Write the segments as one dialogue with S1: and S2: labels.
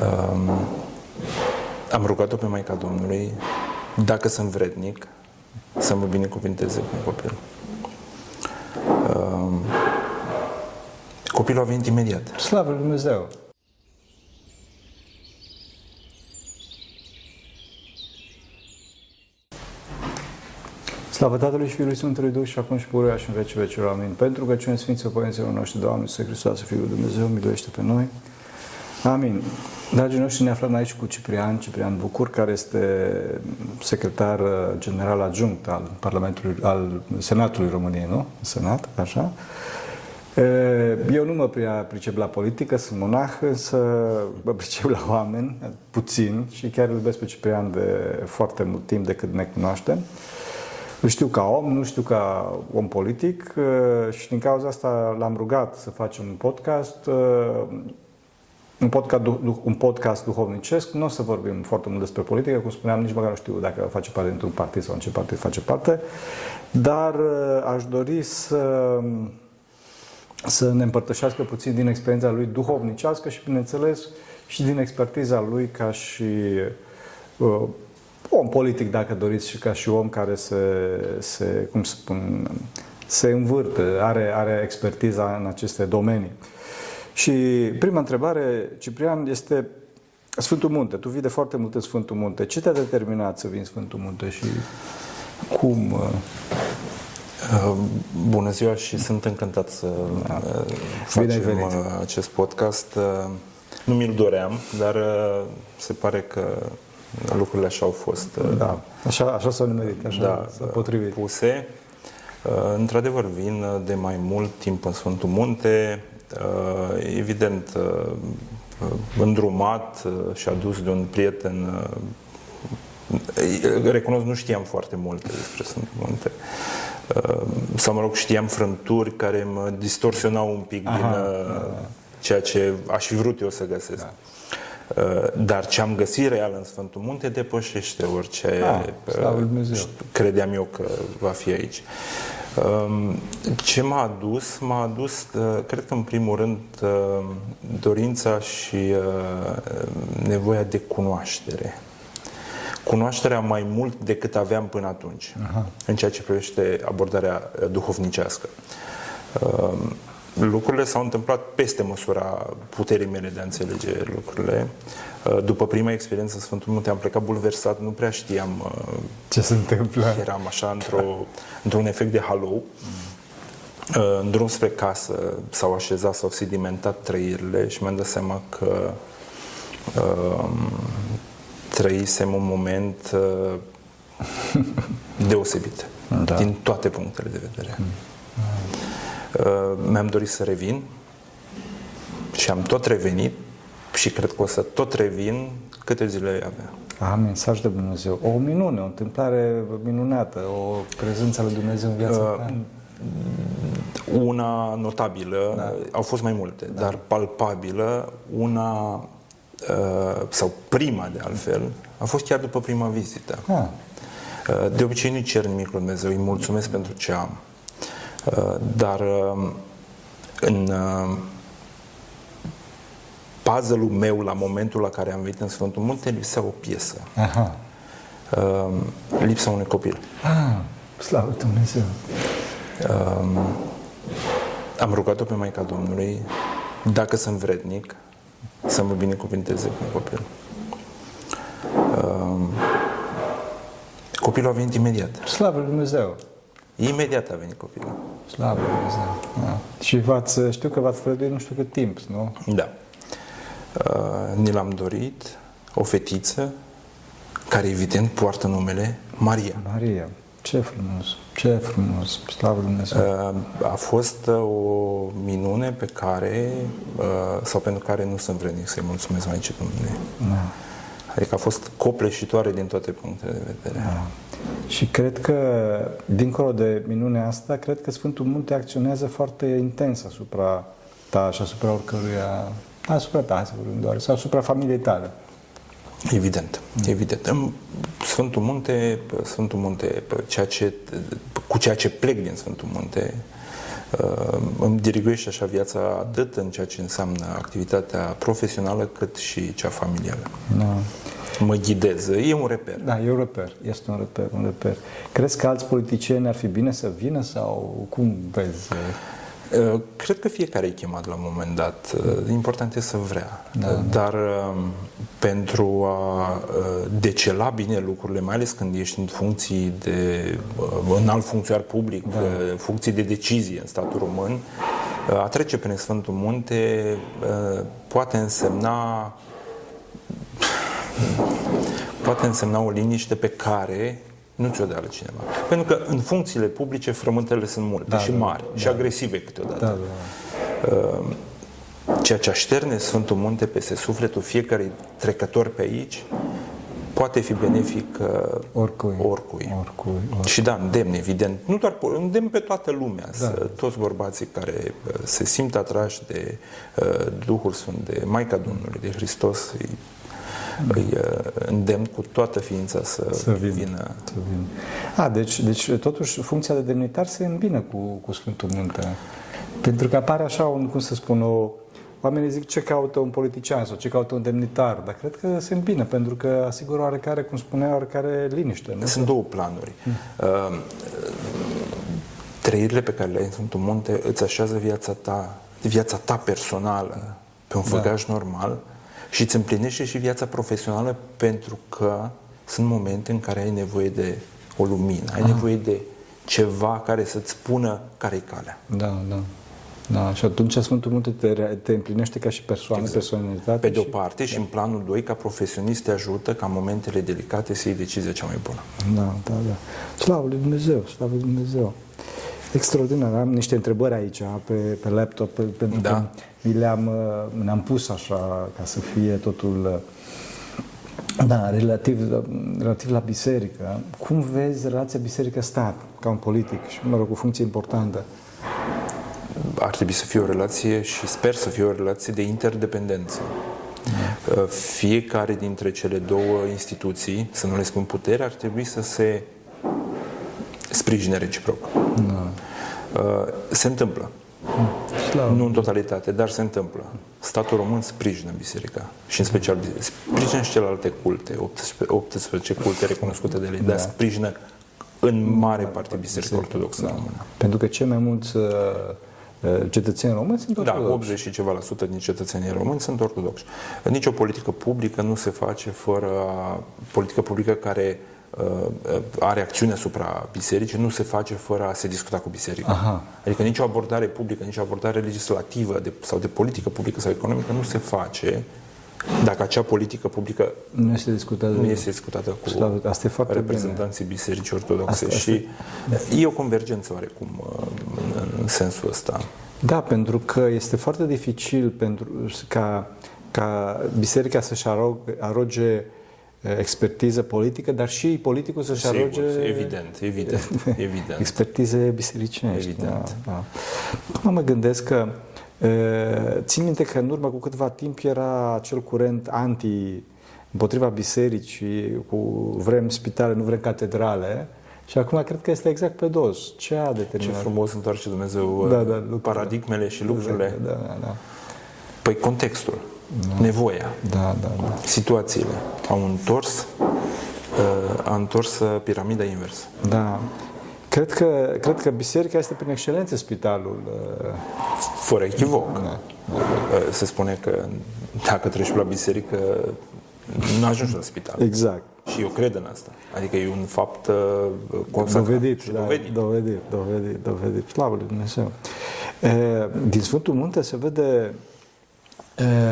S1: Um, am rugat-o pe Maica Domnului, dacă sunt vrednic, să mă binecuvinteze cu un copil. Um, copilul a venit imediat.
S2: Slavă Lui Dumnezeu! Slavă Tatălui și Fiului Sfântului Duh și acum și puruia și în vecii vecilor. Amin. Pentru că cine Sfinților Părinților noștri, Doamne, să Hristos, Fiul Dumnezeu, miluiește pe noi. Amin. Dragii noștri, ne aflăm aici cu Ciprian, Ciprian Bucur, care este secretar general adjunct al Parlamentului, al Senatului României, nu? Senat, așa. Eu nu mă prea pricep la politică, sunt monah, însă mă pricep la oameni, puțin, și chiar îl iubesc pe Ciprian de foarte mult timp de când ne cunoaștem. Îl știu ca om, nu știu ca om politic și din cauza asta l-am rugat să facem un podcast un podcast, un podcast duhovnicesc, nu o să vorbim foarte mult despre politică, cum spuneam, nici măcar nu știu dacă face parte dintr-un partid sau în ce partid face parte, dar uh, aș dori să, să ne împărtășească puțin din experiența lui duhovnicească și, bineînțeles, și din expertiza lui ca și uh, om politic, dacă doriți, și ca și om care se, se cum spun, se învârte, are, are expertiza în aceste domenii. Și prima întrebare, Ciprian, este Sfântul Munte. Tu vii de foarte mult în Sfântul Munte. Ce te-a determinat să vii în Sfântul Munte și cum? Uh,
S1: uh, bună ziua și sunt încântat să da. Uh, facem acest podcast. Nu mi-l doream, dar se pare că lucrurile așa au fost.
S2: Da, așa, așa s-au nimerit, așa da, s-au potrivit.
S1: Puse. Într-adevăr, vin de mai mult timp în Sfântul Munte, Uh, evident uh, îndrumat uh, și adus de un prieten recunosc, nu știam foarte multe despre Sfântul Munte. Sau, mă rog, știam frânturi care mă distorsionau un pic Aha, din da. ceea ce aș fi vrut eu să găsesc. Da. Dar ce am găsit real în Sfântul Munte depășește orice ah, credeam eu că va fi aici. Ce m-a adus? M-a adus, uh, cred că în primul rând, uh, dorința și uh, nevoia de cunoaștere. Cunoașterea mai mult decât aveam până atunci, Aha. în ceea ce privește abordarea duhovnicească. Lucrurile s-au întâmplat peste măsura puterii mele de a înțelege lucrurile. După prima experiență în Sfântul Munte am plecat bulversat, nu prea știam
S2: ce se întâmplă.
S1: Eram așa într-o, într-un efect de halo. Mm. În drum spre casă s-au așezat, s-au sedimentat trăirile și mi-am dat seama că um, trăisem un moment uh, deosebit da. din toate punctele de vedere. Mm. Uh, mi-am dorit să revin și am tot revenit și cred că o să tot revin câte zile avea.
S2: A, mesaj de Dumnezeu. O minune, o întâmplare minunată, o prezență lui Dumnezeu în viața uh, ta.
S1: Una notabilă, da. au fost mai multe, da. dar palpabilă, una uh, sau prima de altfel, a fost chiar după prima vizită. Ah. Uh, de obicei nu cer nimic lui Dumnezeu, îi mulțumesc pentru ce am. Uh, dar uh, în uh, puzzle-ul meu la momentul la care am venit în Sfântul Munte lipsea o piesă. Aha. Uh, lipsa unui copil.
S2: Ah, slavă Dumnezeu! Uh,
S1: am rugat-o pe Maica Domnului, dacă sunt vrednic, să mă binecuvinteze cu un copil. Uh, copilul a venit imediat.
S2: Slavă Dumnezeu!
S1: Imediat a venit copilul.
S2: Slavă Dumnezeu! Da. Și v-ați, știu că v-ați trăduit nu știu cât timp, nu?
S1: Da. Uh, ni l-am dorit, o fetiță care evident poartă numele Maria.
S2: Maria, ce frumos, ce frumos, slavă Dumnezeu. Uh,
S1: a fost uh, o minune pe care, sau pentru care nu sunt vrednic să-i mulțumesc Maicii Domnului. Da. Adică a fost copleșitoare din toate punctele de vedere. Da.
S2: Și cred că, dincolo de minunea asta, cred că Sfântul Munte acționează foarte intens asupra ta și asupra oricăruia Asupra ta, să vorbim doar, sau asupra familiei tale.
S1: Evident, mm. evident. În Sfântul Munte, Sfântul Munte, ceea ce, cu ceea ce plec din Sfântul Munte, uh, îmi diriguiește așa viața atât în ceea ce înseamnă activitatea profesională cât și cea familială. Da. Mă ghidez. E un reper.
S2: Da, e un reper. Este un reper, un reper. Crezi că alți politicieni ar fi bine să vină sau cum vezi?
S1: Uh, cred că fiecare e chemat la un moment dat. Uh, important e să vrea. Da, da. Dar um, pentru a uh, decela bine lucrurile, mai ales când ești în funcții de înalt funcționar public, da. funcții de decizie în statul român, a trece prin Sfântul Munte poate însemna poate însemna o liniște pe care nu ți-o dă altcineva. Pentru că în funcțiile publice frământele sunt multe da, și da, mari da, și agresive câteodată. Da, da. Ehm, ceea ce așterne Sfântul Munte peste sufletul fiecare trecător pe aici poate fi benefic uh,
S2: oricui.
S1: oricui.
S2: oricui,
S1: oricui. Și da, îndemn, evident. Nu doar îndemn pe toată lumea, da. să, toți bărbații care uh, se simt atrași de uh, Duhul Sfânt, de Maica Domnului, de Hristos, îi îi uh, îndemn cu toată ființa să, să vină. vină. Să vină.
S2: A, deci, deci totuși funcția de demnitar se îmbină cu, cu Sfântul Munte. Pentru că apare așa un, cum să spun, o, Oamenii zic ce caută un politician sau ce caută un demnitar, dar cred că se îmbină, pentru că asigură oarecare, cum spunea, oarecare liniște.
S1: Nu? Sunt două planuri. Hmm. Uh, trăirile pe care le ai în Sfântul Munte îți așează viața ta, viața ta personală pe un da. făgaș da. normal și îți împlinește și viața profesională pentru că sunt momente în care ai nevoie de o lumină, ai Aha. nevoie de ceva care să-ți spună care e calea.
S2: Da, da. Da, și atunci Sfântul Munte te, te împlinește ca și persoană, exact. personalitate.
S1: Pe de o parte și, și în planul 2, ca profesionist te ajută ca momentele delicate să iei decizia cea mai bună.
S2: Da, da, da. Slavă lui Dumnezeu, slavă lui Dumnezeu. Extraordinar. Am niște întrebări aici pe, pe laptop, pentru da. că mi le-am, uh, ne-am pus așa ca să fie totul uh, da, relativ, relativ la biserică. Cum vezi relația biserică-stat ca un politic și, mă rog, o funcție importantă?
S1: Ar trebui să fie o relație și sper să fie o relație de interdependență. Da. Uh, fiecare dintre cele două instituții, să nu le spun putere, ar trebui să se sprijine reciproc. Da. Se întâmplă. Slavă. Nu în totalitate, dar se întâmplă. Statul român sprijină biserica și în special sprijină și celelalte culte, 18, 18 culte recunoscute de lei, da. dar sprijină în mare parte Biserica Ortodoxă da. Română.
S2: Pentru că cei mai mulți uh, uh, cetățeni români sunt da, ortodoxi.
S1: Da, 80 și ceva la sută din cetățenii români sunt ortodoxi. Nici o politică publică nu se face fără a, politică publică care uh, Uh, are acțiune asupra bisericii, nu se face fără a se discuta cu biserica. Aha. Adică nicio abordare publică, nicio abordare legislativă de, sau de politică publică sau economică nu se face dacă acea politică publică
S2: nu este discutată,
S1: nu este discutată cu asta e foarte reprezentanții bine. Bisericii Ortodoxe asta, și asta. e o convergență oarecum uh, în, în sensul ăsta.
S2: Da, pentru că este foarte dificil pentru ca, ca biserica să-și aroge expertiză politică, dar și politicul să-și aroge...
S1: Evident, evident, evident.
S2: Expertize bisericenești. Evident. Da, da. Acum mă gândesc că țin minte că în urmă cu câteva timp era acel curent anti împotriva bisericii, cu vrem spitale, nu vrem catedrale, și acum cred că este exact pe dos. Ce a determinat?
S1: Ce frumos întoarce Dumnezeu da, da, paradigmele și lucrurile. Da, da, da. Păi contextul da. Nevoia,
S2: da, da, da.
S1: situațiile. Au întors, uh, a întors uh, piramida invers.
S2: Da. Cred că, cred că biserica este prin excelență spitalul. Uh,
S1: Fără echivoc. Da, da. Se spune că dacă treci la biserică, nu ajungi la spital.
S2: Exact.
S1: Și eu cred în asta. Adică e un fapt
S2: consacrat dovedit, da, dovedit. Dovedit, dovedit, dovedit. Slavă lui Dumnezeu. Din Sfântul Munte se vede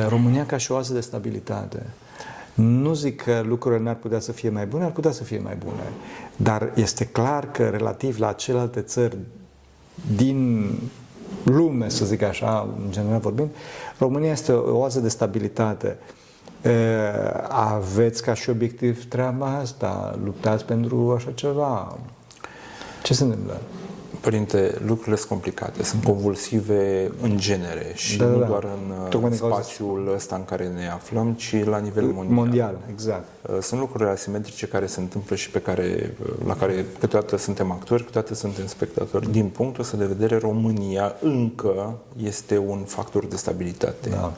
S2: România ca și o oază de stabilitate. Nu zic că lucrurile n-ar putea să fie mai bune, ar putea să fie mai bune. Dar este clar că relativ la celelalte țări din lume, să zic așa, în general vorbind, România este o oază de stabilitate. Aveți ca și obiectiv treaba asta? Luptați pentru așa ceva? Ce se întâmplă?
S1: Părinte, lucrurile sunt complicate, sunt convulsive în genere și
S2: Da, da,
S1: nu
S2: da.
S1: doar în uh,
S2: Tocmai din cauza-
S1: spațiul ăsta în care ne aflăm, ci la nivel mondial.
S2: mondial, exact.
S1: Uh, Sunt lucruri asimetrice care se întâmplă și pe care, uh, la care câteodată suntem actori, câteodată suntem spectatori. Din punctul ăsta de vedere, România încă este un factor de stabilitate.
S2: Da.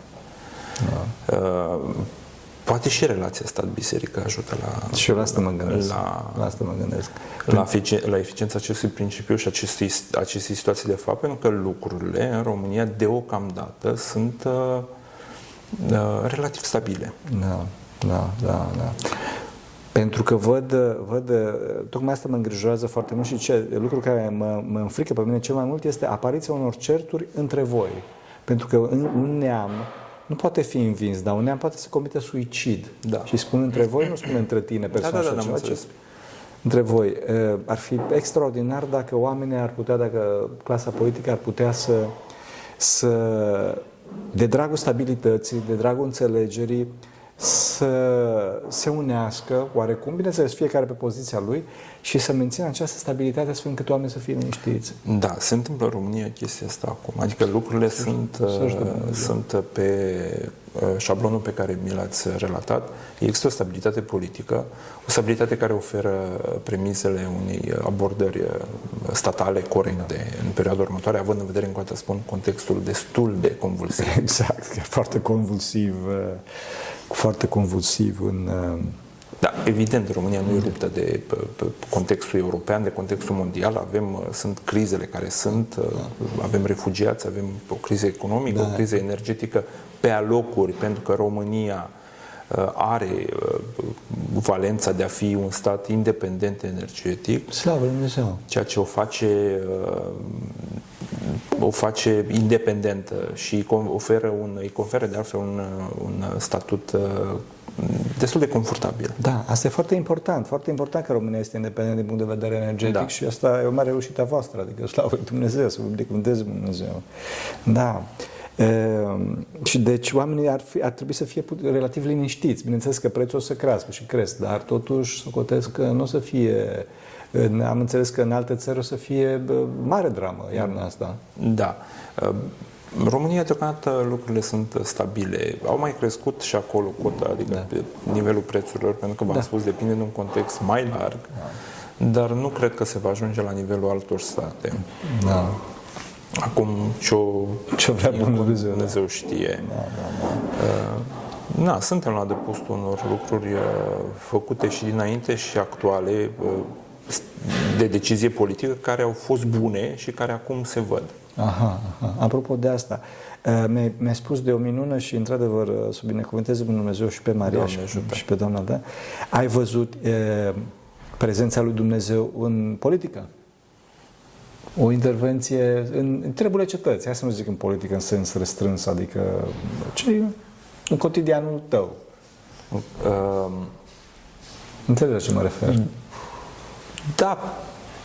S1: Uh, Poate și relația stat-biserică ajută la,
S2: Și eu la asta mă gândesc.
S1: La-
S2: La asta mă gândesc.
S1: la, efici- la eficiența acestui principiu și acestei, acestei situații de fapt, pentru că lucrurile în România deocamdată sunt uh, uh, relativ stabile.
S2: Da, da, da, da. Pentru că văd, văd, tocmai asta mă îngrijorează foarte mult și ce lucru care mă, mă înfrică pe mine cel mai mult este apariția unor certuri între voi. Pentru că în, un neam nu poate fi învins, dar un neam poate să comite suicid.
S1: Da.
S2: Și spun între voi, nu spun între tine persoană
S1: da, da,
S2: și
S1: am
S2: altceva, ci
S1: înțeles.
S2: între voi. Uh, Ar fi extraordinar dacă oamenii ar putea, dacă clasa politică ar putea să, să de dragul stabilității, de dragul înțelegerii, să se unească, oarecum, bineînțeles, fiecare pe poziția lui, și să mențină această stabilitate astfel încât oamenii să fie liniștiți.
S1: Da, se întâmplă în România chestia asta acum. Adică lucrurile sunt, uh,
S2: să-și dă Dumnezeu.
S1: sunt pe uh, șablonul pe care mi l-ați relatat. Există o stabilitate politică, o stabilitate care oferă premisele unei abordări uh, statale corecte în perioada următoare, având în vedere, încă o dată spun, contextul destul de convulsiv.
S2: Exact, că e foarte convulsiv, uh, foarte convulsiv în... uh,
S1: Da, evident, România nu e luptă de pe, pe contextul european, de contextul mondial. Avem, uh, sunt crizele care sunt, uh, avem refugiați, avem o criză economică,
S2: Da.
S1: o criză energetică pe alocuri, pentru că România uh, are uh, valența de a fi un stat independent energetic,
S2: Slavă Lui Dumnezeu!
S1: ceea ce o face uh, o face independentă și îi con- oferă un, îi conferă de altfel un, uh, un statut uh, destul de confortabil.
S2: Da, asta e foarte important, foarte important că România este independentă din punct de vedere energetic
S1: Da.
S2: și asta e o mare reușită a voastră, adică slavă lui Dumnezeu, să vă binecuvânteze Dumnezeu. Da. E, și deci oamenii ar, fi, ar trebui să fie put- relativ liniștiți. Bineînțeles că prețul o să crească și cresc, dar totuși socotesc că nu o să fie în- am înțeles că în alte țări o să fie bă, mare dramă iarna asta.
S1: Da. În România, deocamdată, lucrurile sunt stabile. Au mai crescut și acolo cota, adică
S2: Da.
S1: pe nivelul prețurilor, pentru că v-am
S2: Da.
S1: spus, depinde de un context mai larg, dar nu cred că se va ajunge la nivelul altor state.
S2: Da.
S1: Acum, ce-o,
S2: Ce vrea Bunul Dumnezeu, da.
S1: Dumnezeu știe.
S2: Da, da, da.
S1: Uh, Na, suntem la adăpostul unor lucruri uh, făcute și dinainte și actuale uh, de decizie politică care au fost bune și care acum se văd.
S2: Aha, aha. Apropo de asta, uh, mi-ai, mi-ai spus de o minună și, într-adevăr, uh, să binecuvânteze Bunul Dumnezeu și pe Maria
S1: Doamne
S2: și,
S1: ajută.
S2: și pe Doamna ta. Ai văzut uh, prezența lui Dumnezeu în politică? O intervenție în, în treburile cetății, hai să nu zic în politică în sens restrâns, adică ci în cotidianul tău.
S1: Uh,
S2: Înțelegi la ce mă refer?
S1: Da,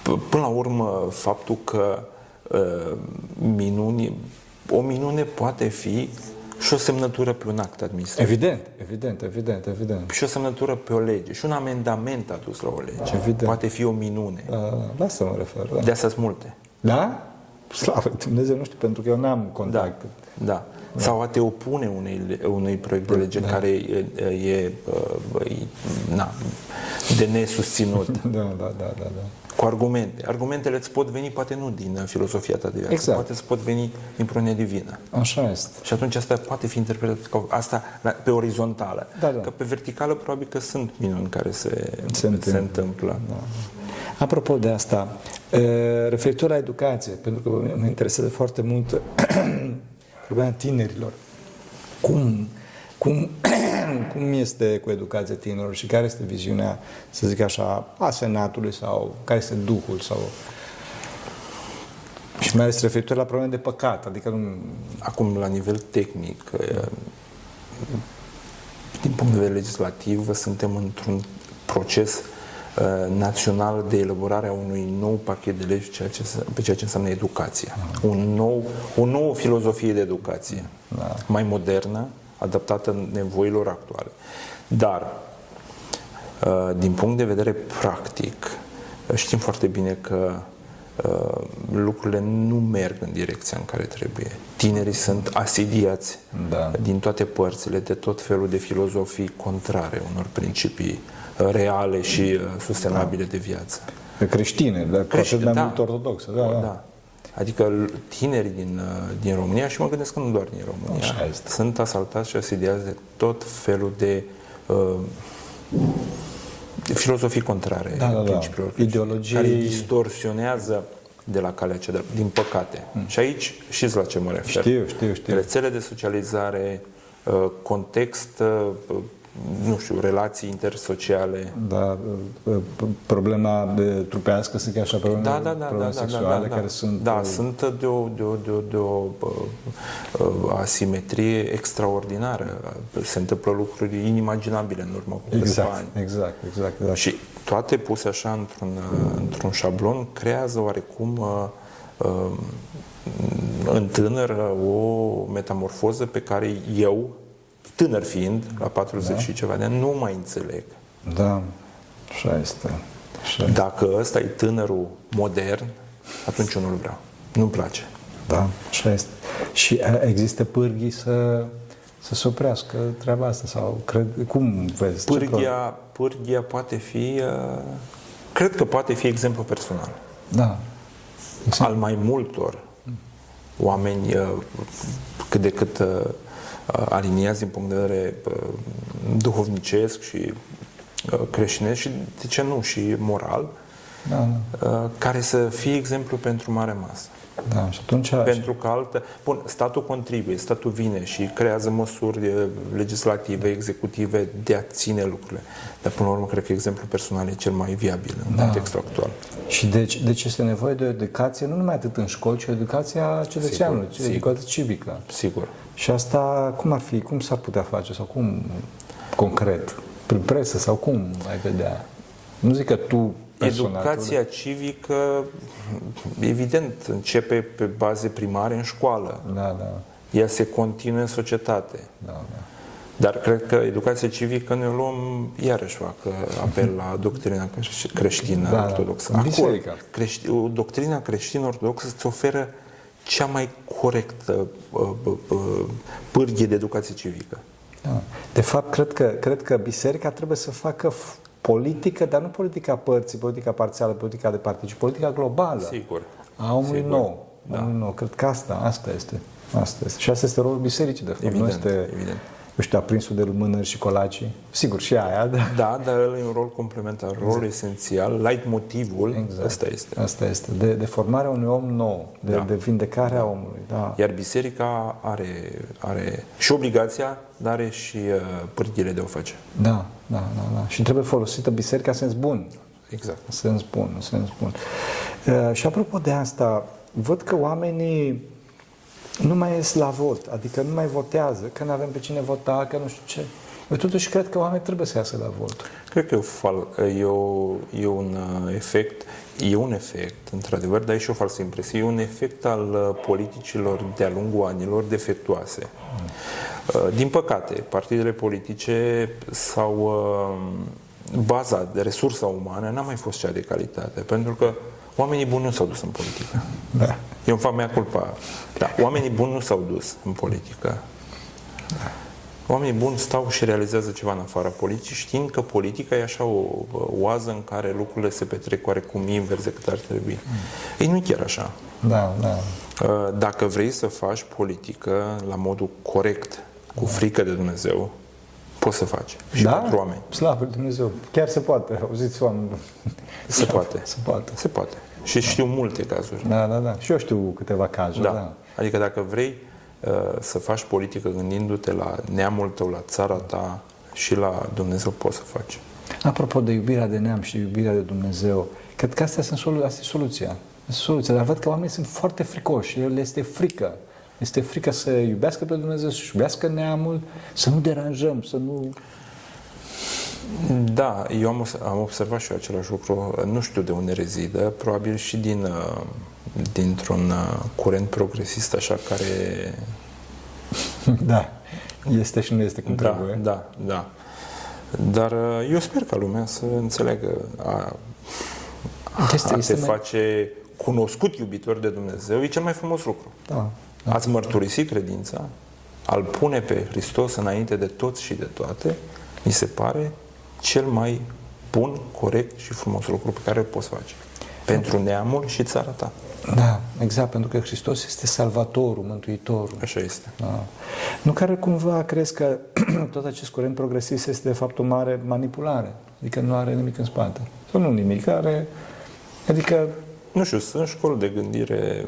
S1: p- până la urmă, faptul că uh, minuni, o minune poate fi și o semnătură pe un act administrativ.
S2: Evident, evident, evident, evident.
S1: Și o semnătură pe o lege. Și un amendament adus la o lege.
S2: Evident.
S1: Poate fi o minune.
S2: Uh, la asta mă refer, da.
S1: De asta sunt multe.
S2: Da? Slavă Dumnezeu, nu știu, pentru că eu n-am contact.
S1: Da. Sau a te opune unei, le- unui proiect de lege care e, e, e, uh, e na, de nesusținut.
S2: Da, da, da, da, da.
S1: Cu argumente. Argumentele îți pot veni poate nu din uh, filosofia ta de viață,
S2: Exact.
S1: poate îți pot veni din pronie divină.
S2: Așa este.
S1: Și atunci asta poate fi interpretat ca asta la- pe orizontală.
S2: Da, da.
S1: Că pe verticală probabil că sunt minuni care se,
S2: Se
S1: se
S2: întâmplă.
S1: întâmplă.
S2: Da. Apropo de asta, e, referitor la educație, pentru că mă interesează foarte mult problema tinerilor. Cum, cum, cum este cu educația tinerilor și care este viziunea, să zic așa, a Senatului sau care este Duhul sau... Și mai ales referitor la probleme de păcat, adică nu...
S1: Acum, la nivel tehnic, eh, din punct de vedere legislativ, suntem într-un proces eh, național de elaborare a unui nou pachet de legi ceea ce, se- pe ceea ce înseamnă educația. Un nou, o nouă filozofie de educație,
S2: Da.
S1: mai modernă, adaptată nevoilor actuale. Dar, eh, din punct de vedere practic, eh, știm foarte bine că uh, lucrurile nu merg în direcția în care trebuie. Tinerii sunt asidiați
S2: Da.
S1: din toate părțile de tot felul de filozofii contrare unor principii uh, reale și uh, sustenabile de viață.
S2: Creștine, dar cu
S1: Crești-
S2: atât mai
S1: da.
S2: mult ortodoxe. Da, da.
S1: Da. Adică l- tinerii din, uh, din România, și mă gândesc că nu doar din România,
S2: Așa este.
S1: sunt asaltați și asediați de tot felul de uh, filozofii contrare
S2: Da, da, da.
S1: principiilor creștine,
S2: Ideologii-
S1: care îi distorsionează de la calea cea de din păcate. Și aici știți la ce mă refer.
S2: Știu, știu, știu.
S1: Rețele de socializare, uh, context, uh, nu știu, relații intersociale.
S2: Da, p- problema de trupească, sunt chiar așa probleme,
S1: Da, da, da, da,
S2: probleme
S1: da, da,
S2: sexuale
S1: da, da.
S2: care sunt...
S1: Da,
S2: uh,
S1: sunt de o, de o, de o, de o uh, uh, asimetrie extraordinară. Se întâmplă lucruri inimaginabile în urmă cu câțiva
S2: Exact,
S1: ani.
S2: exact, exact. exact.
S1: Și toate puse așa într-un, uh, într-un șablon creează oarecum uh, uh, în tânăr uh, o metamorfoză pe care eu, tânăr fiind, la 40
S2: Da.
S1: și ceva de ani, nu mai înțeleg.
S2: Da, așa este. Așa este.
S1: Dacă ăsta e tânărul modern, atunci eu nu-l vreau. Nu-mi place.
S2: Da, așa este. Și a, există pârghii să, să se oprească treaba asta? Sau cred, cum vezi? Ce problem?
S1: Pârghia, pârghia poate fi, uh, cred că poate fi exemplu personal
S2: Da.
S1: al mai multor oameni uh, cât de cât uh, aliniați din punct de vedere uh, duhovnicesc și uh, creștinesc și, de ce nu, și moral,
S2: Da, da.
S1: uh, care să fie exemplu pentru mare masă.
S2: Da. Și atunci...
S1: Pentru că altă... Bun, statul contribuie, statul vine și creează măsuri eh, legislative, executive de a ține lucrurile. Dar până la urmă, cred că exemplul personal e cel mai viabil în
S2: Da.
S1: contextul actual.
S2: Și deci, deci este nevoie de o educație, nu numai atât în școli, ci o educație a cetățeanului,
S1: Sigur,
S2: ci educație civică.
S1: Sigur.
S2: Și asta cum ar fi, cum s-ar putea face sau cum concret? Prin presă sau cum ai vedea? Nu zic că tu personal,
S1: Educația civică, evident, începe pe baze primare în școală.
S2: Tu, da, da,
S1: Ea se continuă în societate.
S2: da, da.
S1: Dar cred că educația civică ne luăm, iarăși fac uh, apel la doctrina creș- creștină
S2: Da, da.
S1: ortodoxă.
S2: În
S1: Acolo,
S2: biserică.
S1: crești, o- doctrina creștină ortodoxă îți oferă cea mai corectă uh, uh, uh, pârghie de educație civică.
S2: Da. De fapt, cred că, cred că biserica trebuie să facă f- politică, dar nu politica părții, politica parțială, politica de partid, ci politica globală
S1: Sigur.
S2: a omului
S1: Sigur.
S2: nou. Da. Omului nou. Cred că asta, asta este. Asta este. Și asta este rolul bisericii, de fapt. nu
S1: Evident,
S2: este,
S1: evident.
S2: Eu știu, aprinsul de lumânări și colacii. Sigur, și aia, da.
S1: Da, dar ăla e un rol complementar, rolul esențial, light motivul,
S2: Exact.
S1: ăsta este.
S2: Asta este. De, de formarea unui om nou, de,
S1: Da.
S2: de vindecarea omului. Da.
S1: Iar biserica are, are și obligația, dar are și uh, pârghile de a o face.
S2: Da, da, da, da. Și trebuie folosită biserica în sens bun.
S1: Exact.
S2: În sens bun, în sens bun. Uh, și apropo de asta, văd că oamenii nu mai ies la vot, adică nu mai votează, că nu avem pe cine vota, că nu știu ce. Eu totuși cred că oamenii trebuie să iasă la vot.
S1: Cred că e, o fal, e, o, e un uh, efect, e un efect, într-adevăr, dar e și o falsă impresie, e un efect al uh, politicilor de-a lungul anilor defectuoase. Uh, Din păcate, partidele politice s-au uh, bazat de resursa umană, n-a mai fost cea de calitate, pentru că oamenii buni nu s-au dus în politică.
S2: Da.
S1: Eu îmi fac mea culpa. Da, oamenii buni nu s-au dus în politică. Oamenii buni stau și realizează ceva în afara politicii, știind că politica e așa o o oază în care lucrurile se petrec oarecum invers decât ar trebui. Ei, nu e chiar așa.
S2: Da, da.
S1: Uh, Dacă vrei să faci politică la modul corect, cu frică de Dumnezeu, poți să faci. Și
S2: da?
S1: pentru oameni.
S2: Slavă lui Dumnezeu. Chiar se poate, auziți oameni.
S1: Se poate.
S2: Se poate.
S1: Se poate. Și știu multe cazuri.
S2: Da, da, da. Și eu știu câteva cazuri, da.
S1: Da. Adică dacă vrei uh, să faci politică gândindu-te la neamul tău, la țara ta și la Dumnezeu, poți să faci.
S2: Apropo de iubirea de neam și iubirea de Dumnezeu, cred că asta, sunt solu- asta e soluția. Asta e soluția. Dar văd că oamenii sunt foarte fricoși. Le este frică. Este frică să iubească pe Dumnezeu, să iubească neamul, să nu deranjăm, să nu...
S1: Da, eu am, am observat și eu același lucru. Nu știu de unde rezidă, probabil și din, uh, dintr-un uh, curent progresist așa care...
S2: Da. Este și nu este cum
S1: Da,
S2: trebuie.
S1: da, da. Dar uh, eu sper ca lumea să înțeleagă a,
S2: Este,
S1: a
S2: este
S1: te
S2: mai-
S1: face cunoscut iubitor de Dumnezeu, e cel mai frumos lucru.
S2: Da.
S1: Ați mărturisi credința, al pune pe Hristos înainte de toți și de toate, mi se pare cel mai bun, corect și frumos lucru pe care îl poți face. Pentru neamul și țara ta.
S2: Da, exact, pentru că Hristos este salvatorul, mântuitorul.
S1: Așa este.
S2: Da. Nu care cumva crezi că tot acest curent progresist este de fapt o mare manipulare? Adică nu are nimic în spate. Sau nu nimic, are... Adică...
S1: Nu știu, sunt școli de gândire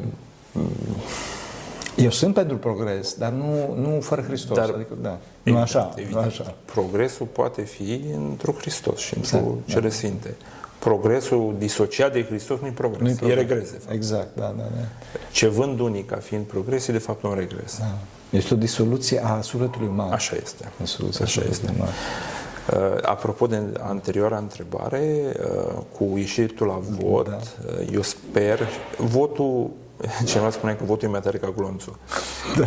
S2: eu sunt pentru progres, dar nu, nu fără Hristos. Dar, adică, da. Nu așa, evident. nu așa.
S1: Progresul poate fi într-un Hristos și într-o exact, cele da. sfinte. Progresul disociat de Hristos nu-i progres, nu-i progres. e regres, de fapt.
S2: Exact, da, da, da.
S1: Ce vând unii ca fiind progres, e de fapt un regres. Da.
S2: Este o disoluție a sufletului uman.
S1: Așa este.
S2: Disoluție Așa este.
S1: Uman. Uh, apropo de anterioara întrebare, uh, cu ieșitul la vot, da. uh, eu sper, votul Cineva spune că votul e mai tare ca glonțul. Da.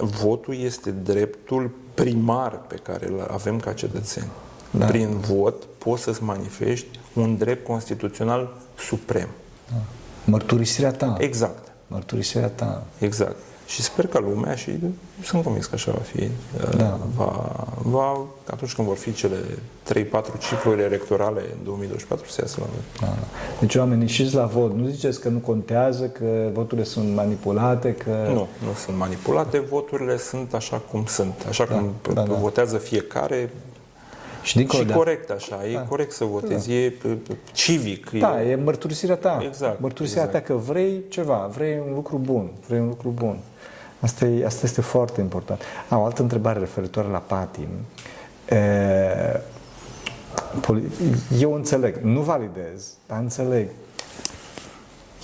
S1: Uh, votul este dreptul primar pe care îl avem ca cetățeni. Da. Prin vot poți să-ți manifesti un drept constituțional suprem. Da.
S2: Mărturisirea ta.
S1: Exact.
S2: Mărturisirea ta.
S1: Exact. Și sper că lumea, și sunt convins că așa va fi, da. va, va, atunci când vor fi cele 3-4 cicluri electorale în 2024, să iasă la noi. Da.
S2: Deci oamenii ieșiți la vot. Nu ziceți că nu contează, că voturile sunt manipulate, că...
S1: Nu, nu sunt manipulate, voturile sunt așa cum sunt. Așa da, cum da, da. votează fiecare, și, și corect așa, da. e corect să votezi, da. e civic.
S2: Da, e, e mărturisirea ta. Exact. Mărturisirea exact. ta că vrei ceva, vrei un lucru bun, vrei un lucru bun. Asta, e, asta este foarte important. Am o altă întrebare referitoare la patim. E, eu înțeleg, nu validez, dar înțeleg.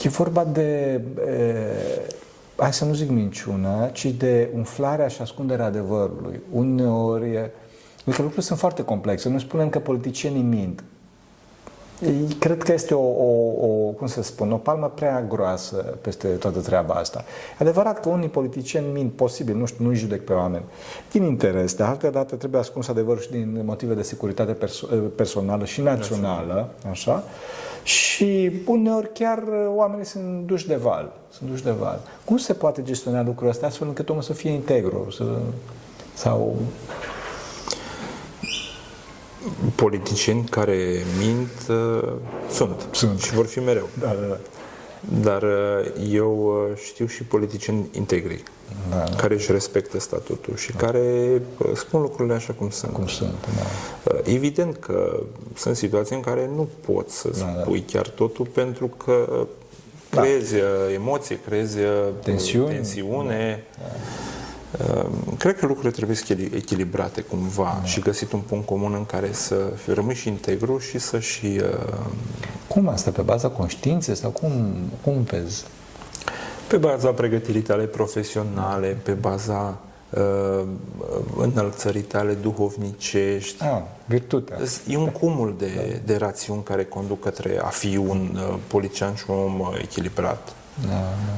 S2: E vorba de, e, hai să nu zic minciună, ci de umflarea și ascunderea adevărului. Uneori, adică lucrurile sunt foarte complexe. Nu spunem că politicienii mint. Cred că este o, o, o, cum să spun, o palmă prea groasă peste toată treaba asta. E adevărat că unii politicieni mint posibil, nu știu, nu-i judec pe oameni, din interes, de altă dată trebuie ascuns adevărul și din motive de securitate perso- personală și națională, așa, și uneori chiar oamenii sunt duși de val, sunt duși de val. Cum se poate gestiona lucrul ăsta astfel încât omul să fie integru, să, sau
S1: politicieni care mint uh, sunt. Sunt. Și vor fi mereu.
S2: Da, da, da.
S1: Dar uh, eu uh, știu și politicieni integri, da, da. care își respectă statutul și da. care uh, spun lucrurile așa cum sunt.
S2: Cum sunt, da.
S1: Uh, evident că sunt situații în care nu poți să da, da. spui da. chiar totul pentru că da. creezi uh, emoție, creezi
S2: tensiune.
S1: tensiune. Da. Da Ehm, cred că lucrurile trebuie să echilibrate cumva da. și găsit un punct comun în care să fi rămâi și integru și să și... Ehm,
S2: cum asta? Pe baza conștiinței sau cum, cum vezi?
S1: Pe baza pregătirii tale profesionale, pe baza uh, înălțării tale duhovnicești.
S2: Ah, virtutea.
S1: E un cumul de, da. de rațiuni care conduc către a fi un uh, politician și un om echilibrat. Da,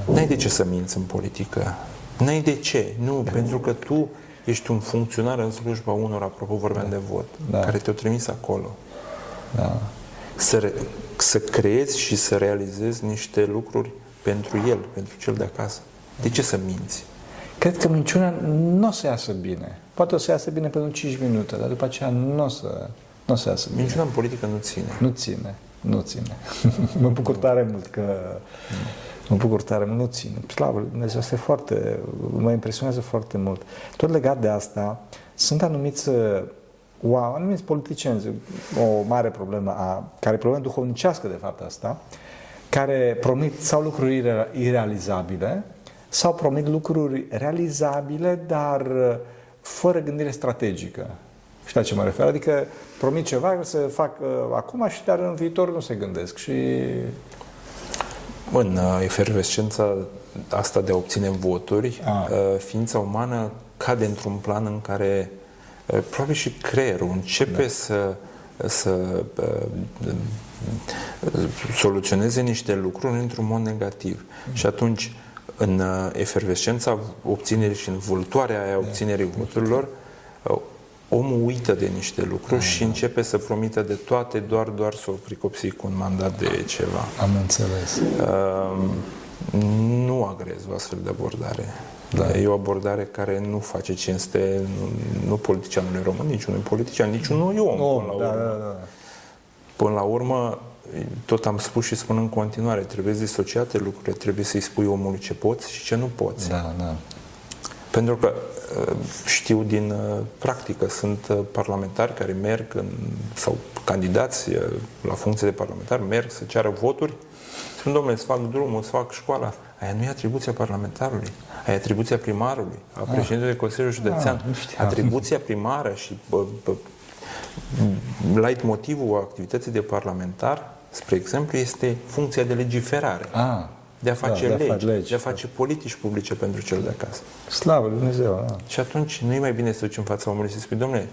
S1: da. N-ai de ce să minți în politică. N-ai de ce. Nu, da. pentru că tu ești un funcționar în slujba unor, apropo vorbeam da. de vot, da. care te-au trimis acolo. Da. Să, re, să creezi și să realizezi niște lucruri pentru el, pentru cel de acasă. De ce să minți?
S2: Cred că minciuna nu o să iasă bine. Poate o să iasă bine pentru 5 minute, dar după aceea nu o să, nu o să iasă bine.
S1: Minciuna în politică nu ține.
S2: Nu ține. Nu ține. mă bucur tare mult că Mă bucur tare mult, nu țin. Slavă Dumnezeu, asta e foarte, mă impresionează foarte mult. Tot legat de asta, sunt anumiți wow, anumiți politicieni, o mare problemă, a, care e problemă duhovnicească de fapt asta, care promit sau lucruri irealizabile, sau promit lucruri realizabile, dar fără gândire strategică. Știi la ce mă refer? Adică promit ceva să fac uh, acum și dar în viitor nu se gândesc. Și
S1: în uh, efervescența asta de a obține voturi, a. Uh, ființa umană cade într-un plan în care uh, probabil și creierul începe da. să, să soluționeze niște lucruri într-un mod negativ. Mm. Și atunci, în efervescența obținerii și în vâltoarea aia obținerii voturilor, omul uită de niște lucruri
S2: Ah,
S1: și
S2: da.
S1: începe să promită de toate doar, doar să o pricopsi cu un mandat de ceva.
S2: Am înțeles.
S1: Uh, nu agrez o astfel de abordare.
S2: Da.
S1: E o abordare care nu face cinste nu, nu politicianului român, niciunui politician, niciunui om.
S2: Om,
S1: până la
S2: da,
S1: urmă.
S2: da, da.
S1: Până la urmă, tot am spus și spun în continuare, trebuie disociate lucrurile, trebuie să-i spui omului ce poți și ce nu poți.
S2: Da, da.
S1: Pentru că uh, știu din uh, practică, sunt uh, parlamentari care merg în, sau candidați uh, la funcție de parlamentar, merg să ceară voturi, spun, domnule, să fac drumul, să fac școala. Aia nu e atribuția parlamentarului, aia e atribuția primarului, a președintelui Consiliului Județean.
S2: Ah, nu știam.
S1: atribuția primară și bă, bă, light motivul activității de parlamentar, spre exemplu, este funcția de legiferare.
S2: Ah,
S1: De a face
S2: da, de a
S1: legi,
S2: face legi.
S1: de a face politici publice pentru cel de acasă.
S2: Slavă Lui Dumnezeu, da.
S1: Și atunci nu e mai bine să duci în fața omului și să spui, domnule,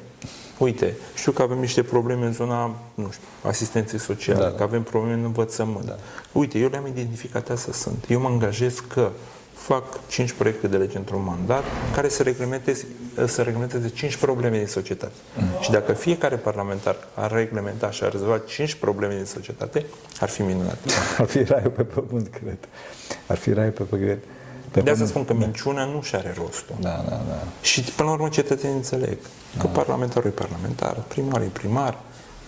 S1: uite, știu că avem niște probleme în zona, nu știu, asistenței sociale,
S2: Da,
S1: da,
S2: da.
S1: că avem probleme în învățământ. Da. Uite, eu le-am identificat astea sunt. Eu mă angajez că fac cinci proiecte de lege într-un mandat care să reglementeze, să reglementeze cinci probleme din societate. Mm. Și dacă fiecare parlamentar ar reglementa și ar rezolva cinci probleme din societate, ar fi minunat.
S2: Ar fi raiul pe pământ, cred. Ar fi raiul pe pământ. Pe
S1: De asta
S2: pământ.
S1: spun că minciuna nu și are rostul.
S2: Da, da, da.
S1: Și până la urmă cetățenii înțeleg că parlamentarul e parlamentar, primarul e primar,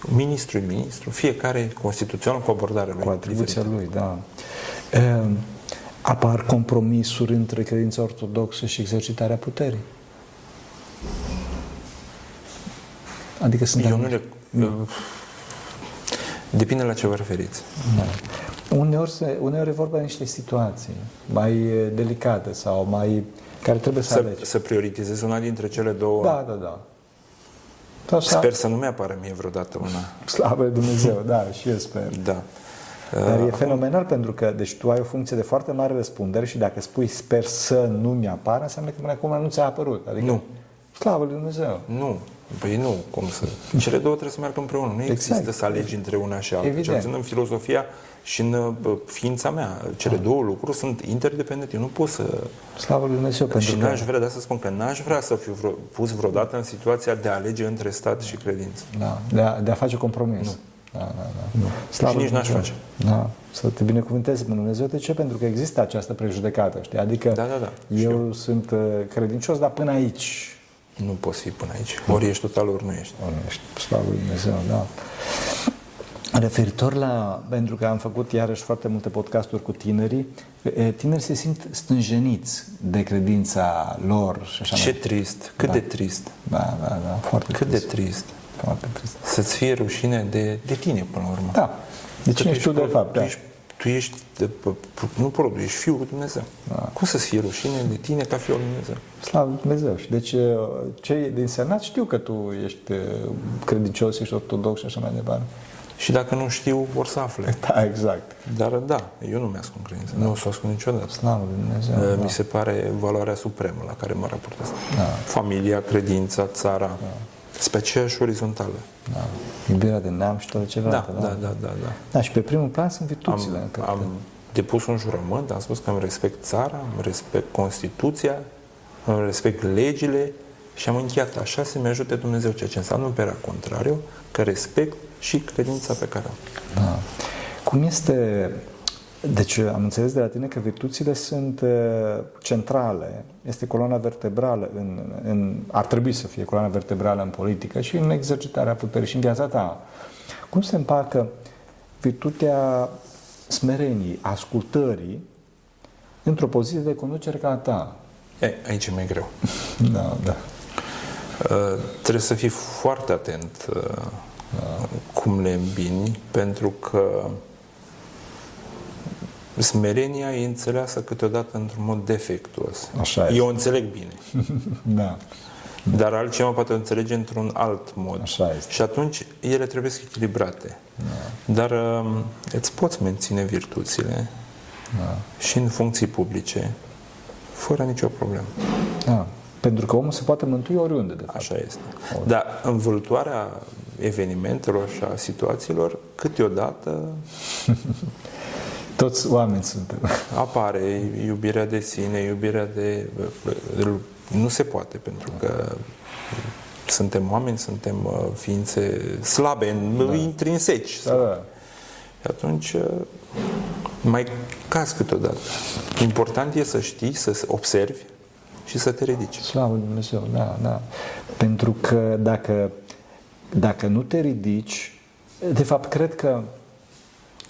S1: ministru e ministru, fiecare constituțional cu abordarea lui.
S2: Cu atribuția
S1: diferită.
S2: lui, da. E, apar compromisuri între credința ortodoxă și exercitarea puterii. Adică sunt
S1: Eu nu le... Depinde la ce vă referiți.
S2: Da. Uneori, se, uneori e vorba de niște situații mai e, delicate sau mai care trebuie să,
S1: Să,
S2: alegi.
S1: să prioritizez una dintre cele două.
S2: Da, da, da. Tot așa,
S1: Sper să nu mi-apară mie vreodată una.
S2: Slavă lui Dumnezeu, da, și eu sper.
S1: Da.
S2: Dar
S1: Uh,
S2: e fenomenal pentru că, deci tu ai o funcție de foarte mare răspundere și dacă spui sper să nu mi-apară, înseamnă că până acum nu ți-a apărut. Adică,
S1: Nu.
S2: Slavă lui Dumnezeu.
S1: Nu. Păi nu, cum să... Cele două trebuie să meargă împreună. Nu există
S2: Exact.
S1: să alegi între una și alta.
S2: Evident.
S1: Cel puțin în filozofia și în uh, ființa mea. Cele
S2: Ah.
S1: două lucruri sunt interdependente. Eu nu pot să...
S2: Slavă lui Dumnezeu pentru
S1: și
S2: că...
S1: n-aș vrea, de asta spun că n-aș vrea să fiu vreo, pus vreodată în situația de a alege între stat și credință.
S2: Da, de, a, de a face compromis. Nu. Da, da, da. Nu.
S1: Și nici n-aș face.
S2: Da. Să te binecuvânteze pe Dumnezeu. De ce? Pentru că există această prejudecată, știi? Adică
S1: Da, da, da.
S2: eu sunt uh, credincios, dar până aici.
S1: Nu poți fi până aici. Ori ești total, ori nu ești.
S2: O, nu ești, slavă lui Dumnezeu, da. Referitor la, pentru că am făcut iarăși foarte multe podcasturi cu tinerii, e, tinerii se simt stânjeniți de credința lor și așa
S1: Ce
S2: mai
S1: trist, cât
S2: Da.
S1: de trist,
S2: Da, da, da, foarte
S1: cât de
S2: trist.
S1: Trist.
S2: Foarte trist.
S1: Să-ți fie rușine de, de tine până la urmă.
S2: Da. De
S1: Că
S2: cine ești tu de
S1: pro-
S2: fapt?
S1: Tu
S2: Da.
S1: ești, tu ești de, p- nu produs, ești Fiul lui Dumnezeu. Da. Cum să-ți fie rușine de tine ca Fiul lui Dumnezeu?
S2: Slavă lui Dumnezeu. Și deci uh, cei din Senat știu că tu ești uh, credincios, ești ortodox și așa mai departe.
S1: Și dacă nu știu, vor să afle.
S2: Da, exact.
S1: Dar da, eu nu mi-ascund credința. Nu o să o ascund niciodată.
S2: Slavă lui Dumnezeu.
S1: Uh, Mi se pare valoarea supremă la care mă raportez.
S2: Da.
S1: Familia, credința, țara, da. Pe aceeași orizontală.
S2: Da. Iubirea de neam și toate
S1: Da,
S2: celelalte.
S1: da, da, da, da.
S2: Da, și pe primul plan sunt virtuțile.
S1: Am,
S2: cred
S1: am
S2: că.
S1: depus un jurământ, am spus că îmi respect țara, îmi respect Constituția, îmi respect legile și am încheiat. Așa să-mi ajute Dumnezeu, ceea ce înseamnă în pera contrariu, că respect și credința pe care o am.
S2: Da. Cum este... Deci am înțeles de la tine că virtuțile sunt uh, centrale, este coloana vertebrală, în, în, ar trebui să fie coloana vertebrală în politică și în exercitarea puterii și în viața ta. Cum se împacă virtutea smereniei, ascultării, într-o poziție de conducere ca a ta?
S1: E, aici e mai greu.
S2: Da, da.
S1: Uh, trebuie să fii foarte atent uh, cum le îmbini, pentru că smerenia e înțeleasă câteodată într-un mod defectuos.
S2: Așa este.
S1: Eu o înțeleg bine,
S2: Da.
S1: dar altcineva poate o înțelege într-un alt mod.
S2: Așa este.
S1: Și atunci ele trebuie să echilibrate. Dar um, îți poți menține virtuțile
S2: Da.
S1: și în funcții publice, fără nicio problemă.
S2: da. Pentru că omul se poate mântui oriunde, de fapt.
S1: Așa este. Dar învâltoarea evenimentelor și a situațiilor, câteodată
S2: Toți oameni suntem.
S1: apare iubirea de sine, iubirea de... Nu se poate, pentru că suntem oameni, suntem ființe slabe, da. intrinseci.
S2: Da, da.
S1: Și atunci mai caz câteodată. Important e să știi, să observi și să te ridici.
S2: Slavă Dumnezeu, da, da. Pentru că dacă, dacă nu te ridici, de fapt, cred că,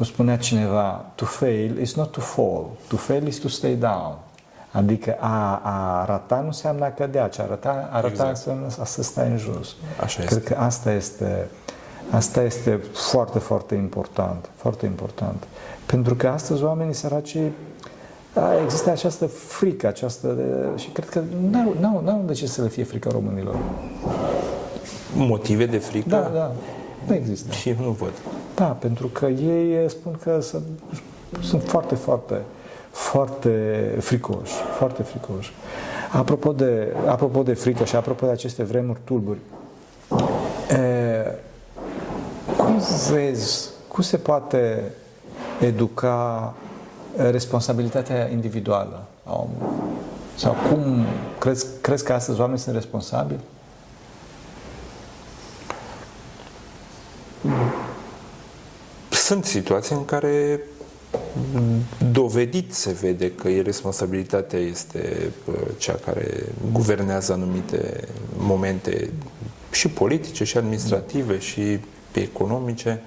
S2: cum spunea cineva, to fail is not to fall, to fail is to stay down. Adică a, a rata nu înseamnă a cădea, ci a rata, a rata exact. înseamnă să stai în jos.
S1: Așa
S2: Cred este. că asta este, asta este foarte, foarte important. Foarte important. Pentru că astăzi oamenii săraci da, există această frică, această, și cred că n-au, n-au, n-au de ce să le fie frică românilor.
S1: Motive de frică?
S2: Da, da. Nu există.
S1: Și nu văd.
S2: Da, pentru că ei spun că sunt, sunt foarte, foarte, foarte fricoși. Foarte fricoși. Apropo de, apropo de frică și apropo de aceste vremuri tulburi, e, cum vezi, cum se poate educa responsabilitatea individuală a omului? Sau cum crezi, crezi că astăzi oamenii sunt responsabili?
S1: Sunt situații în care dovedit se vede că responsabilitatea este uh, cea care guvernează anumite momente și politice, și administrative, și economice.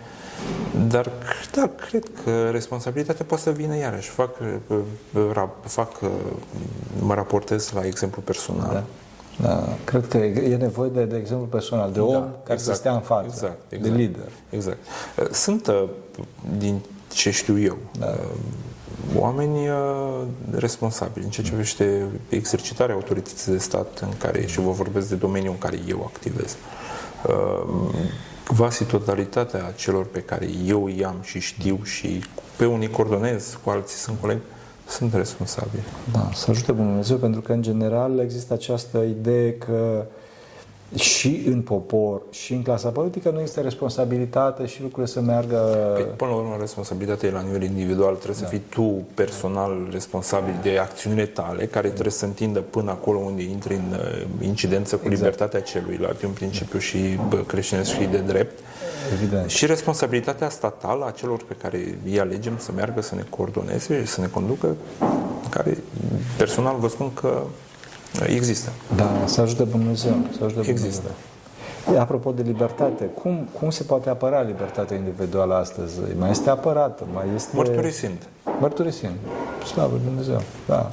S1: Dar, da, cred că responsabilitatea poate să vină iarăși. Fac, uh, uh, fac, mă raportez la exemplu personal. Da.
S2: Da, cred că e nevoie de, de exemplu personal, de om da, care exact, să stea în față,
S1: exact,
S2: exact, de lider.
S1: Exact. Sunt, uh, din ce știu eu, da. Uh, oameni uh, responsabili în ceea ce privește exercitarea autorității de stat în care, și vă vorbesc de domeniul în care eu activez. Quasi totalitatea celor pe care eu i-am și știu și pe unii coordonez, cu alții sunt colegi, sunt responsabili.
S2: Da, să ajute Bunul Dumnezeu, pentru că, în general, există această idee că și în popor, și în clasa politică nu este responsabilitate și lucrurile să meargă...
S1: Păi, până la urmă, responsabilitatea e la nivel individual. Trebuie da. să fii tu personal responsabil de acțiunile tale, care trebuie să întindă până acolo unde intri în uh, incidență cu exact. libertatea celuilalt. E un principiu și creștinesc și de drept. Evident. Și responsabilitatea statală a celor pe care îi alegem să meargă să ne coordoneze și să ne conducă, care personal vă spun că există.
S2: Da, să ajute Dumnezeu. Să ajute
S1: există. Dumnezeu.
S2: Apropo de libertate, cum, cum se poate apăra libertatea individuală astăzi? Mai este apărată, mai este...
S1: Mărturisind.
S2: Mărturisind. Slavă Dumnezeu, da.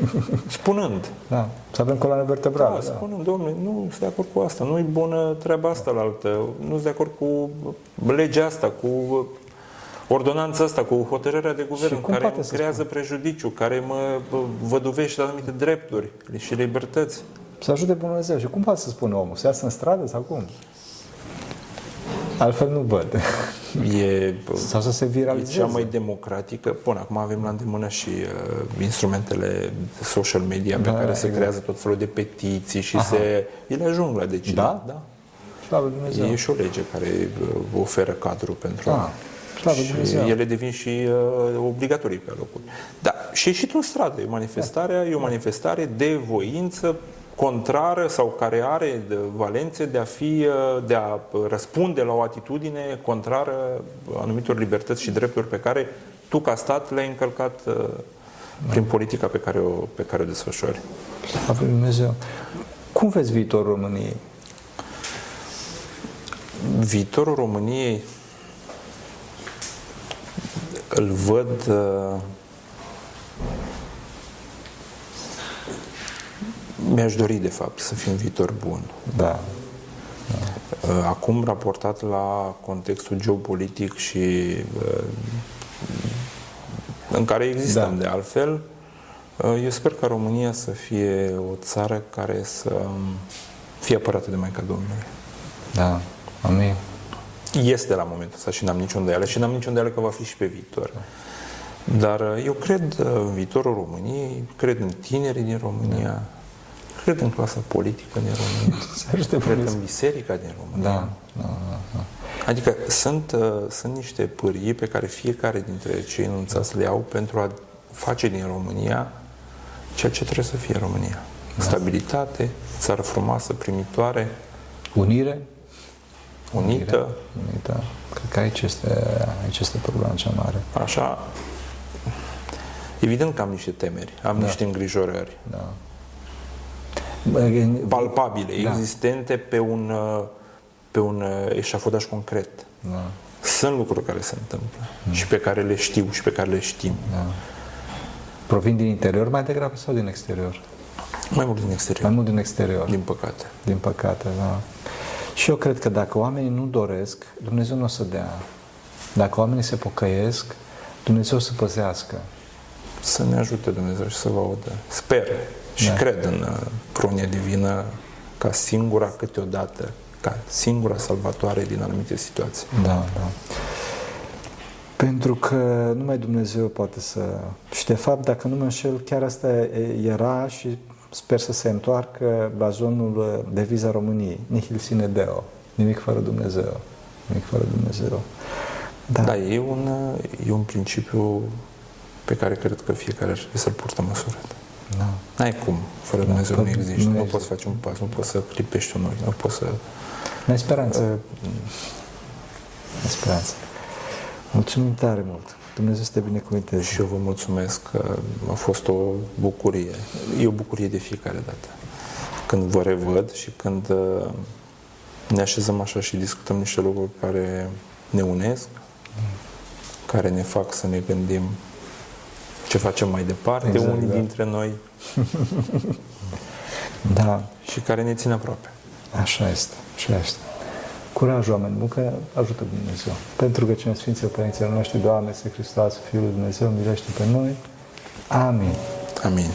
S1: Spunând.
S2: Da, să avem coloană vertebrală. Da,
S1: da. spunând, domnule, nu sunt de acord cu asta, nu e bună treaba asta la altă, nu sunt de acord cu legea asta, cu ordonanța asta, cu hotărârea de guvern care creează prejudiciu, care mă văduvește anumite drepturi și libertăți.
S2: Să ajute Dumnezeu. Și cum poate să spună omul? Să iasă în stradă sau cum? Altfel nu văd.
S1: E,
S2: Sau să se viralizeze.
S1: E cea mai democratică. Bun, acum avem la îndemână și uh, instrumentele social media da, pe care exact. se creează tot felul de petiții și Aha. se, ele ajung la decizii.
S2: Da? Da. Slavă Dumnezeu.
S1: E și o lege care uh, oferă cadru pentru... Ah. Slavă și Dumnezeu. ele devin și uh, obligatorii pe locuri. Da, și ieșit în stradă. E manifestarea, e o manifestare de voință contrară sau care are valențe de a fi, uh, de a răspunde la o atitudine contrară anumitor libertăți și drepturi pe care tu ca stat le-ai încălcat uh, prin politica pe care o, pe care o desfășori.
S2: Slavă Dumnezeu. Cum vezi viitorul României?
S1: Viitorul României îl văd mi-aș dori, de fapt, să fie un viitor bun.
S2: Da.
S1: da. Acum, raportat la contextul geopolitic și uh, în care existăm da. de altfel, uh, eu sper ca România să fie o țară care să fie apărată de Maica Domnului.
S2: Da, amin.
S1: Este la momentul ăsta și n-am nicio îndoială și n-am nicio îndoială că va fi și pe viitor. Dar eu cred în viitorul României, cred în tinerii din România, da cred în clasa politică din România. cred în biserica din România.
S2: Da, da, da, da.
S1: Adică sunt, uh, sunt niște pârghii pe care fiecare dintre cei enunțați le au pentru a face din România ceea ce trebuie să fie România. Da. Stabilitate, țară frumoasă, primitoare,
S2: Unire?
S1: Unită.
S2: Unită. Cred că aici este, aici este problema cea mare.
S1: Așa. Evident că am niște temeri, am
S2: Da.
S1: niște îngrijorări
S2: Da.
S1: Palpabile,
S2: Da.
S1: existente pe un, uh, pe un uh, eșafodaj concret.
S2: Da.
S1: Sunt lucruri care se întâmplă și pe care le știu și pe care le știm.
S2: Da. Provin din interior mai degrabă sau din exterior?
S1: Mai mult din exterior,
S2: Mai mult din exterior,
S1: din păcate.
S2: din păcate, da. Și eu cred că dacă oamenii nu doresc, Dumnezeu nu o să dea. Dacă oamenii se pocăiesc, Dumnezeu o să păzească.
S1: Să ne ajute Dumnezeu și să vă audă. Sper și
S2: Da.
S1: cred în uh, prunia divină ca singura câteodată, ca singura salvatoare din anumite situații.
S2: Da, da. Pentru că numai Dumnezeu poate să... Și de fapt, dacă nu mă înșel, chiar asta era și sper să se întoarcă blazonul de viza României. Nihil sine Deo. Nimic fără Dumnezeu. Nimic fără Dumnezeu. Da.
S1: Da, e un, uh, e un principiu pe care cred că fiecare ar trebui să-l purtă măsură.
S2: Da.
S1: N-ai cum, fără Dumnezeu
S2: că
S1: nu există.
S2: nu
S1: Nu,
S2: există.
S1: poți face un pas, nu poți să clipești un ochi, nu poți să...
S2: Mai speranță.
S1: Uh,
S2: Mai speranță. Mulțumim tare mult. Dumnezeu să te binecuvânteze.
S1: Și eu vă mulțumesc că a fost o bucurie. E o bucurie de fiecare dată. Când vă revăd și când uh, ne așezăm așa și discutăm niște lucruri care ne unesc, care ne fac să ne gândim ce facem mai departe,
S2: Exact,
S1: unii
S2: da.
S1: dintre noi,
S2: Da,
S1: și care ne țin aproape.
S2: Așa este, așa este. Curaj, oameni buni, că ajută Dumnezeu. Pentru că cine Sfinții Părinților noștri, Doamne, este Hristos, Fiul lui Dumnezeu, milește pe noi. Amin.
S1: Amin.